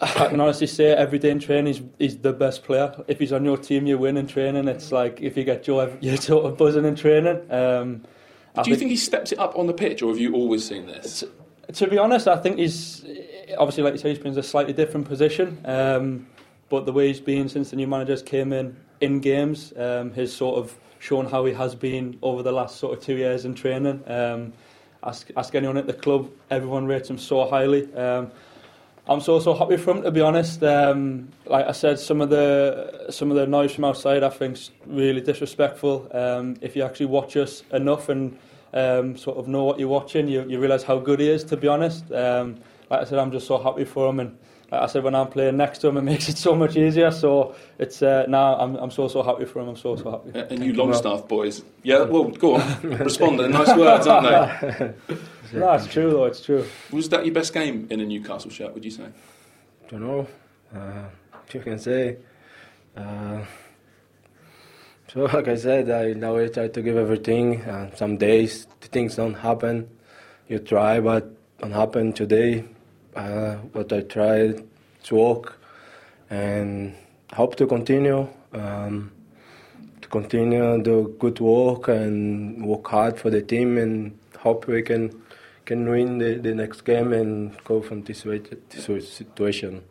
I can honestly say every day in training he's, he's the best player. If he's on your team, you win in training. It's like if you get Joe, you're sort of buzzing in training. Um, Do you think, think he steps it up on the pitch, or have you always seen this? To, to be honest, I think he's obviously, like you say, he's been in a slightly different position. Um, but the way he's been since the new managers came in in games, um, has sort of shown how he has been over the last sort of two years in training. Um, ask, ask anyone at the club, everyone rates him so highly. Um, I'm so so happy for him to be honest. Um, like I said, some of the some of the noise from outside I think's really disrespectful. Um, if you actually watch us enough and um, sort of know what you're watching, you, you realise how good he is. To be honest, um, like I said, I'm just so happy for him, and like I said, when I'm playing next to him, it makes it so much easier. So it's uh, now I'm, I'm so so happy for him. I'm so so happy. And you Longstaff boys, yeah. Well, go on, respond. They're nice words, aren't they? no, it's true though. It's true. Was that your best game in a Newcastle shirt? Would you say? Don't know. Uh, you can say. Uh, so, like I said, I always try to give everything. Uh, some days things don't happen. You try, but don't happen today. Uh, but I try to work and hope to continue. Um, to continue the good work and work hard for the team and hope we can can win the, the next game and go from this, way, this situation.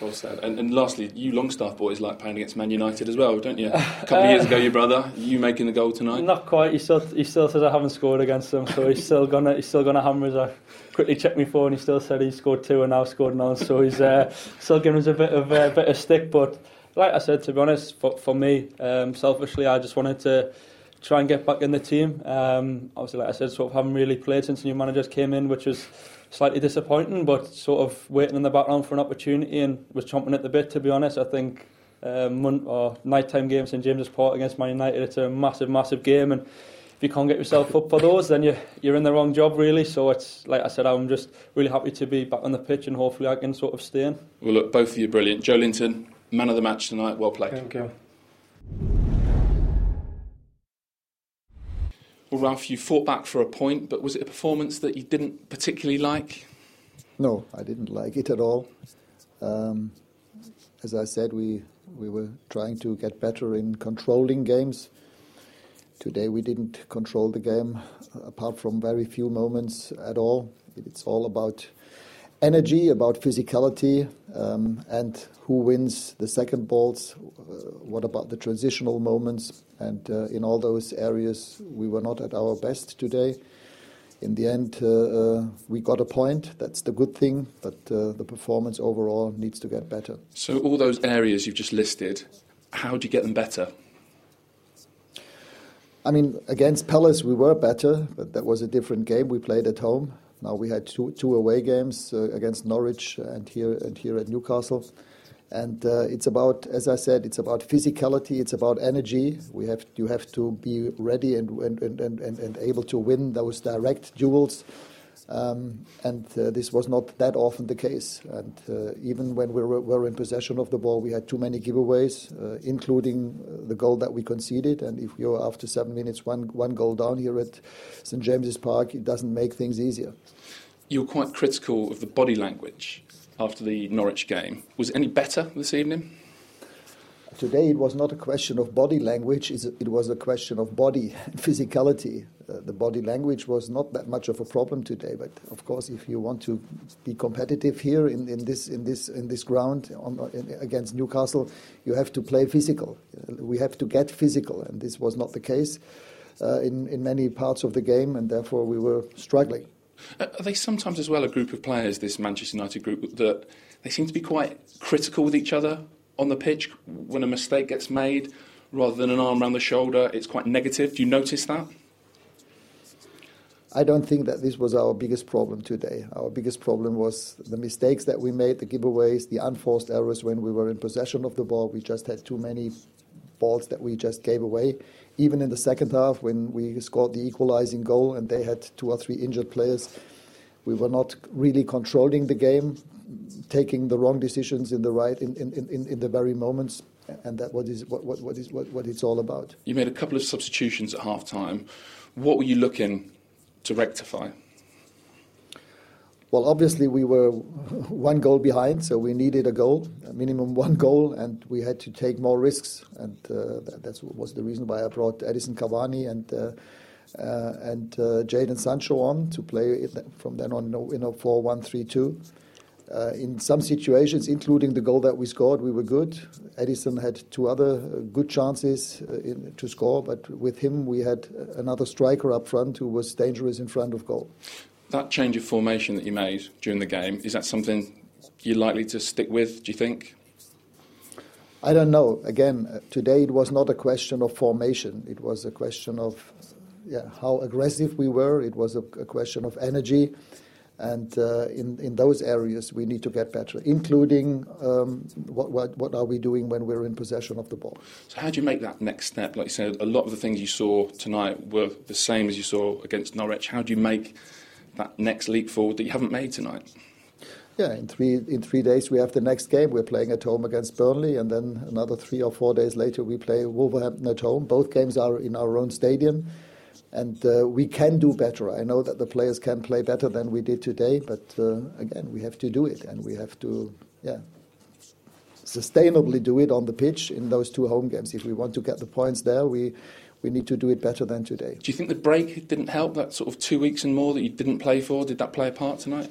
Well said. And, and, lastly, you Longstaff boys like playing against Man United as well, don't you? A couple of years ago, your brother, you making the goal tonight? Not quite. He still he still says I haven't scored against them, so he's still gonna he's still gonna hammer us. I quickly checked my phone. He still said he scored two and now scored none. So he's uh, still giving us a bit of uh, bit of stick. But like I said, to be honest, for for me, um, selfishly, I just wanted to try and get back in the team. Um, obviously, like I said, sort of haven't really played since the new managers came in, which was slightly disappointing, but sort of waiting in the background for an opportunity and was chomping at the bit. To be honest, I think um, or nighttime game St James's Park against Man United, it's a massive, massive game, and if you can't get yourself up for those, then you're you're in the wrong job really. So it's like I said, I'm just really happy to be back on the pitch, and hopefully I can sort of stay in. Well, look, both of you brilliant. Joelinton, man of the match tonight. Well played. Thank you. Well, Ralph, you fought back for a point, but was it a performance that you didn't particularly like? No, I didn't like it at all. Um, as I said, we we were trying to get better in controlling games. Today we didn't control the game, apart from very few moments at all. It's all about energy, about physicality, um, and who wins the second balls. Uh, what about the transitional moments? And uh, in all those areas, we were not at our best today. In the end, uh, uh we got a point. That's the good thing, but uh, the performance overall needs to get better. So, all those areas you've just listed, how do you get them better? I mean, against Palace we were better, but that was a different game. We played at home. Now we had two, two away games uh, against Norwich and here and here at Newcastle. And uh, it's about, as I said, it's about physicality, it's about energy. We have, you have to be ready and, and, and, and, and able to win those direct duels. Um, and uh, this was not that often the case. And uh, even when we were, in possession of the ball, we had too many giveaways, uh, including the goal that we conceded. And if you're after seven minutes one, one goal down here at St James's Park, it doesn't make things easier. You were quite critical of the body language after the Norwich game. Was it any better this evening? Today it was not a question of body language, it was a question of body physicality. Uh, the body language was not that much of a problem today, but of course, if you want to be competitive here in, in this in this in this ground on, in, against Newcastle, you have to play physical. Uh, we have to get physical, and this was not the case uh, in in many parts of the game, and therefore we were struggling. Uh, are they sometimes as well a group of players, this Manchester United group, that they seem to be quite critical with each other on the pitch when a mistake gets made, rather than an arm around the shoulder? It's quite negative. Do you notice that? I don't think that this was our biggest problem today. Our biggest problem was the mistakes that we made, the giveaways, the unforced errors when we were in possession of the ball. We just had too many balls that we just gave away even in the second half when we scored the equalizing goal and they had two or three injured players, we were not really controlling the game, taking the wrong decisions in the right in, in, in, in the very moments. And that what is what, what, what is what, what it's all about. You made a couple of substitutions at half time. What were you looking to rectify? Well, obviously, we were one goal behind, so we needed a goal, a minimum one goal, and we had to take more risks. And uh, that that's, was the reason why I brought Edison Cavani and uh, uh, and uh, Jadon Sancho on to play from then on in a 4 1 3 2. Uh, in some situations, including the goal that we scored, we were good. Edison had two other uh, good chances in, to score, but with him, we had another striker up front who was dangerous in front of goal that change of formation that you made during the game, is that something you're likely to stick with, do you think? I don't know. Again, uh, today it was not a question of formation. It was a question of yeah, how aggressive we were. It was a, a question of energy. And uh, in, in those areas, we need to get better, including um, what, what, what, are we doing when we're in possession of the ball. So, how do you make that next step? Like you said, a lot of the things you saw tonight were the same as you saw against Norwich. How do you make that next leap forward that you haven't made tonight? Yeah, in three in three days we have the next game. We're playing at home against Burnley, and then another three or four days later we play Wolverhampton at home. Both games are in our own stadium and uh, we can do better. I know that the players can play better than we did today, but uh, again, we have to do it, and we have to, yeah, sustainably do it on the pitch in those two home games. If we want to get the points there, we we need to do it better than today. Do you think the break didn't help? That sort of two weeks and more that you didn't play for, did that play a part tonight?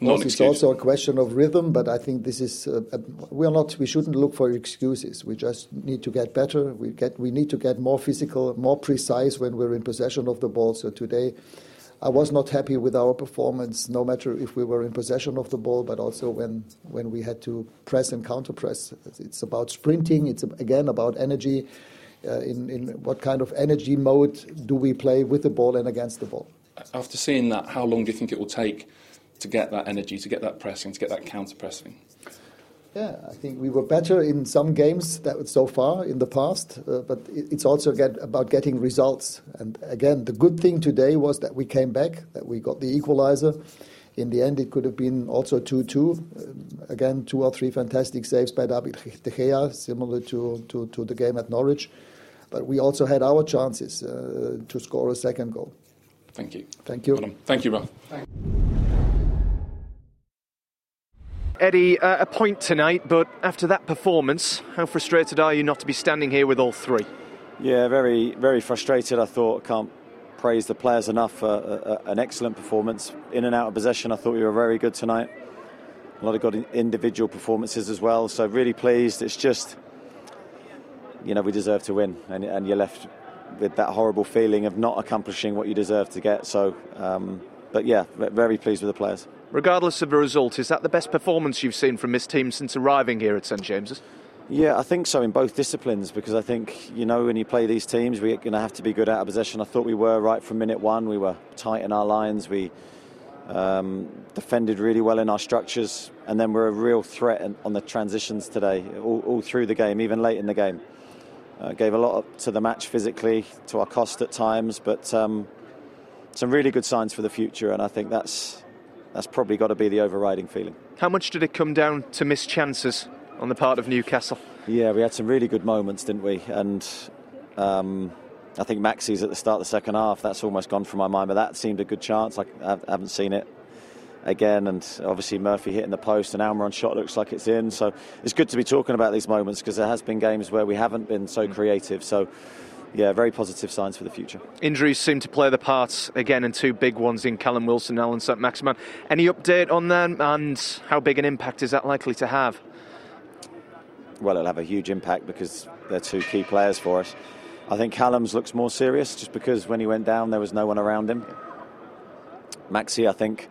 Course, it's also a question of rhythm, but I think this is uh, we are not. We shouldn't look for excuses. We just need to get better. We get we need to get more physical, more precise when we're in possession of the ball. So today, I was not happy with our performance, no matter if we were in possession of the ball, but also when when we had to press and counter press. It's about sprinting. It's again about energy. Uh, in, in what kind of energy mode do we play with the ball and against the ball? After seeing that, how long do you think it will take? To get that energy, to get that pressing, to get that counter pressing? Yeah, I think we were better in some games that so far in the past, uh, but it's also get, about getting results. And again, the good thing today was that we came back, that we got the equalizer. In the end, it could have been also 2 2. Uh, again, two or three fantastic saves by David De Gea, similar to, to, to the game at Norwich. But we also had our chances uh, to score a second goal. Thank you. Thank you. Well Thank you, Ralph. Eddie, uh, a point tonight, but after that performance, how frustrated are you not to be standing here with all three? Yeah, very, very frustrated. I thought can't praise the players enough for a, a, an excellent performance in and out of possession. I thought we were very good tonight. A lot of good individual performances as well. So really pleased. It's just, you know, we deserve to win, and, and you're left with that horrible feeling of not accomplishing what you deserve to get. So, um, but yeah, very pleased with the players regardless of the result, is that the best performance you've seen from this team since arriving here at St James's? Yeah, I think so in both disciplines because I think, you know, when you play these teams, we're going to have to be good out of possession. I thought we were right from minute one. We were tight in our lines. We um, defended really well in our structures. And then we're a real threat on the transitions today, all, all through the game, even late in the game. Uh, gave a lot to the match physically, to our cost at times, but um, some really good signs for the future. And I think that's that's probably got to be the overriding feeling. How much did it come down to missed chances on the part of Newcastle? Yeah, we had some really good moments, didn't we? And um, I think Maxi's at the start of the second half. That's almost gone from my mind, but that seemed a good chance. I haven't seen it again, and obviously Murphy hitting the post and Almiron shot looks like it's in. So it's good to be talking about these moments because there has been games where we haven't been so creative. So yeah, very positive signs for the future. Injuries seem to play the parts again, and two big ones in Callum Wilson and Allan Saint-Maximin. Any update on them, and how big an impact is that likely to have? Well, it'll have a huge impact because they're two key players for us. I think Callum's looks more serious just because when he went down, there was no one around him. Maxi, I think,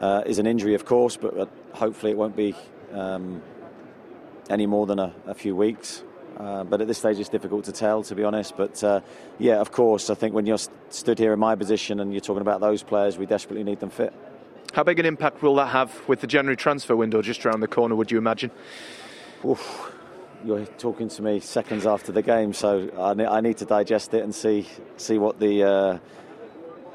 uh, is an injury, of course, but hopefully it won't be um, any more than a, a few weeks. Uh, but at this stage, it's difficult to tell, to be honest. But uh, yeah, of course, I think when you're st- stood here in my position and you're talking about those players, we desperately need them fit. How big an impact will that have with the January transfer window just around the corner, would you imagine? Oof, you're talking to me seconds after the game, so I, ne- I need to digest it and see see what the uh,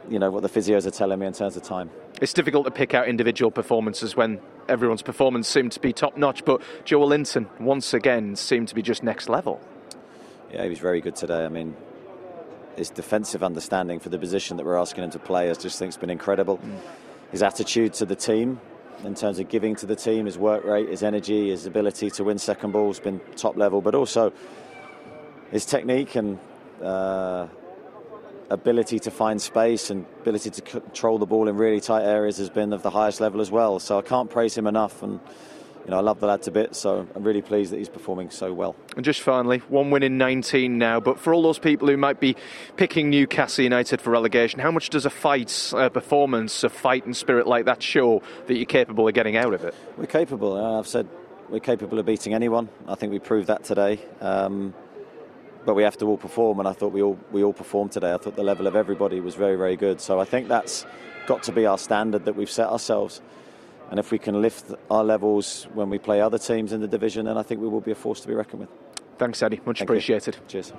you know what the physios are telling me in terms of time. It's difficult to pick out individual performances when everyone's performance seemed to be top notch, but Joelinton once again seemed to be just next level. Yeah, he was very good today. I mean, his defensive understanding for the position that we're asking him to play, I just think, has been incredible. Mm. His attitude to the team, in terms of giving to the team, his work rate, his energy, his ability to win second balls, been top level, but also his technique and. Uh, ability to find space and ability to control the ball in really tight areas has been of the highest level as well. So I can't praise him enough. And you know, I love the lad to bits, so I'm really pleased that he's performing so well. And just finally, one win in 19 now, but for all those people who might be picking Newcastle United for relegation, how much does a fight, a performance, a fight and spirit like that show that you're capable of getting out of it? We're capable. Uh, I've said we're capable of beating anyone. I think we proved that today. Um, but we have to all perform, and I thought we all we all performed today. I thought the level of everybody was very very good. So I think that's got to be our standard that we've set ourselves. And if we can lift our levels when we play other teams in the division, then I think we will be a force to be reckoned with. Thanks, Eddie. Much Thank appreciated. You. Cheers.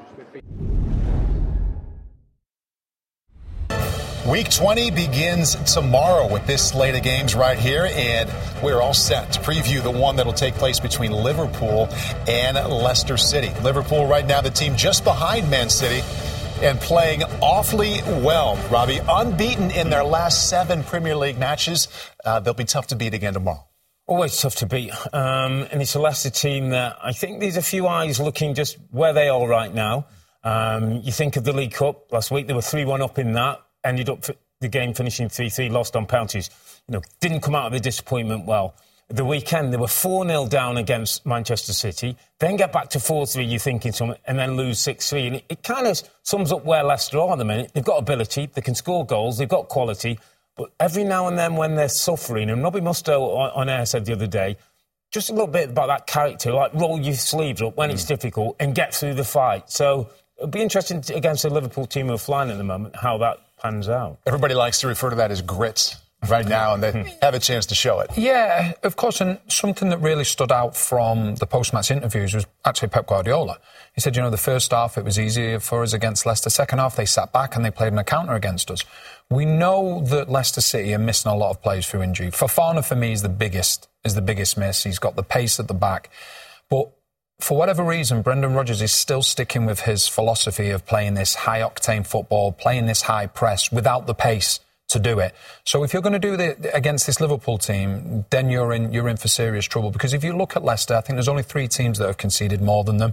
Week 20 begins tomorrow with this slate of games right here, and we're all set to preview the one that'll take place between Liverpool and Leicester City. Liverpool, right now, the team just behind Man City and playing awfully well. Robbie, unbeaten in their last seven Premier League matches. Uh, they'll be tough to beat again tomorrow. Always tough to beat. Um, and it's a Leicester team that I think there's a few eyes looking just where they are right now. Um, you think of the League Cup last week, they were 3 1 up in that, ended up the game finishing 3 3, lost on penalties. You know, didn't come out of the disappointment well the weekend, they were 4 0 down against Manchester City, then get back to 4 3, you're thinking something, and then lose 6 3. And it, it kind of sums up where Leicester are at the minute. They've got ability, they can score goals, they've got quality, but every now and then when they're suffering, and Robbie Mustoe on, on air said the other day, just a little bit about that character, like roll your sleeves up when mm. it's difficult and get through the fight. So it'll be interesting to, against the Liverpool team who are flying at the moment how that pans out. Everybody likes to refer to that as grit right now and they have a chance to show it. Yeah, of course. And something that really stood out from the post-match interviews was actually Pep Guardiola. He said, you know, the first half it was easier for us against Leicester. Second half they sat back and they played in a counter against us. We know that Leicester City are missing a lot of players through injury. Fofana for me is the biggest is the biggest miss. He's got the pace at the back, but for whatever reason, Brendan Rodgers is still sticking with his philosophy of playing this high octane football, playing this high press without the pace to do it. So if you're going to do it against this Liverpool team, then you're in you're in for serious trouble because if you look at Leicester, I think there's only three teams that have conceded more than them.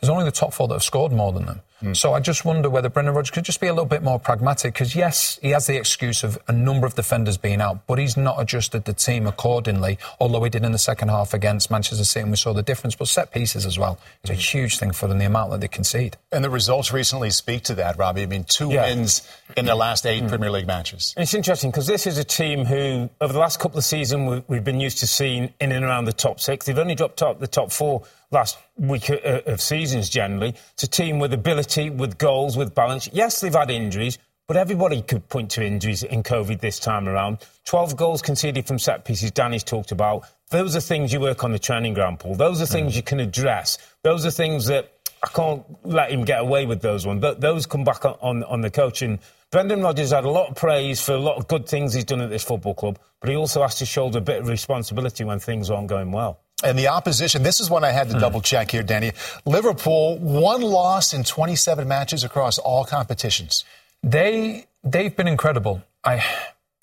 There's only the top four that have scored more than them. Mm. So I just wonder whether Brendan Rodgers could just be a little bit more pragmatic because, yes, he has the excuse of a number of defenders being out, but he's not adjusted the team accordingly, although he did in the second half against Manchester City and we saw the difference. But set pieces as well is a hmm. huge thing for them, the amount that they concede. And the results recently speak to that, Robbie. I mean, two yeah. wins in their last eight mm. Premier League matches. And it's interesting because this is a team who, over the last couple of seasons, we've been used to seeing in and around the top six. They've only dropped out the top four last week of seasons generally. It's a team with ability, with goals, with balance. Yes, they've had injuries, but everybody could point to injuries in COVID this time around. 12 goals conceded from set pieces, Danny's talked about. Those are things you work on the training ground, Paul. Those are things mm. you can address. Those are things that I can't let him get away with those ones. Those come back on, on the coach. And Brendan Rodgers had a lot of praise for a lot of good things he's done at this football club, but he also has to shoulder a bit of responsibility when things aren't going well. And the opposition, this is one I had to hmm. double check here, Danny. Liverpool, one loss in 27 matches across all competitions. They, they've been incredible. I,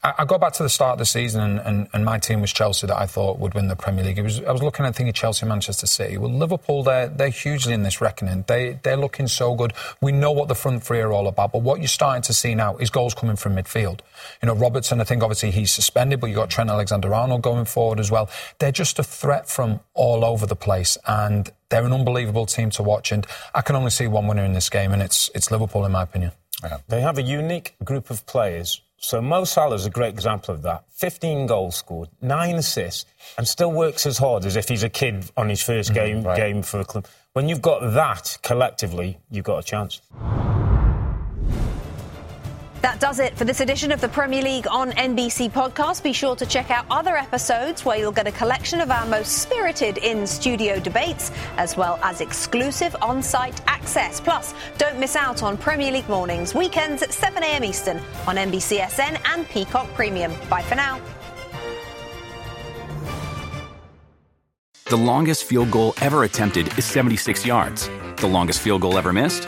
I, go back to the start of the season, and, and, and, my team was Chelsea that I thought would win the Premier League. Was, I was looking at thinking Chelsea, Manchester City. Well, Liverpool, they're, they're hugely in this reckoning. They, they're looking so good. We know what the front three are all about, but what you're starting to see now is goals coming from midfield. You know, Robertson, I think obviously he's suspended, but you've got Trent Alexander Arnold going forward as well. They're just a threat from all over the place, and they're an unbelievable team to watch. And I can only see one winner in this game, and it's, it's Liverpool, in my opinion. Yeah. They have a unique group of players so Mo Salah is a great example of that. 15 goals scored, nine assists, and still works as hard as if he's a kid on his first mm-hmm. game mm, right. game for a club. When you've got that collectively, you've got a chance. That does it for this edition of the Premier League on NBC podcast. Be sure to check out other episodes where you'll get a collection of our most spirited in studio debates, as well as exclusive on site access. Plus, don't miss out on Premier League mornings, weekends at 7 a.m. Eastern on NBCSN and Peacock Premium. Bye for now. The longest field goal ever attempted is 76 yards. The longest field goal ever missed?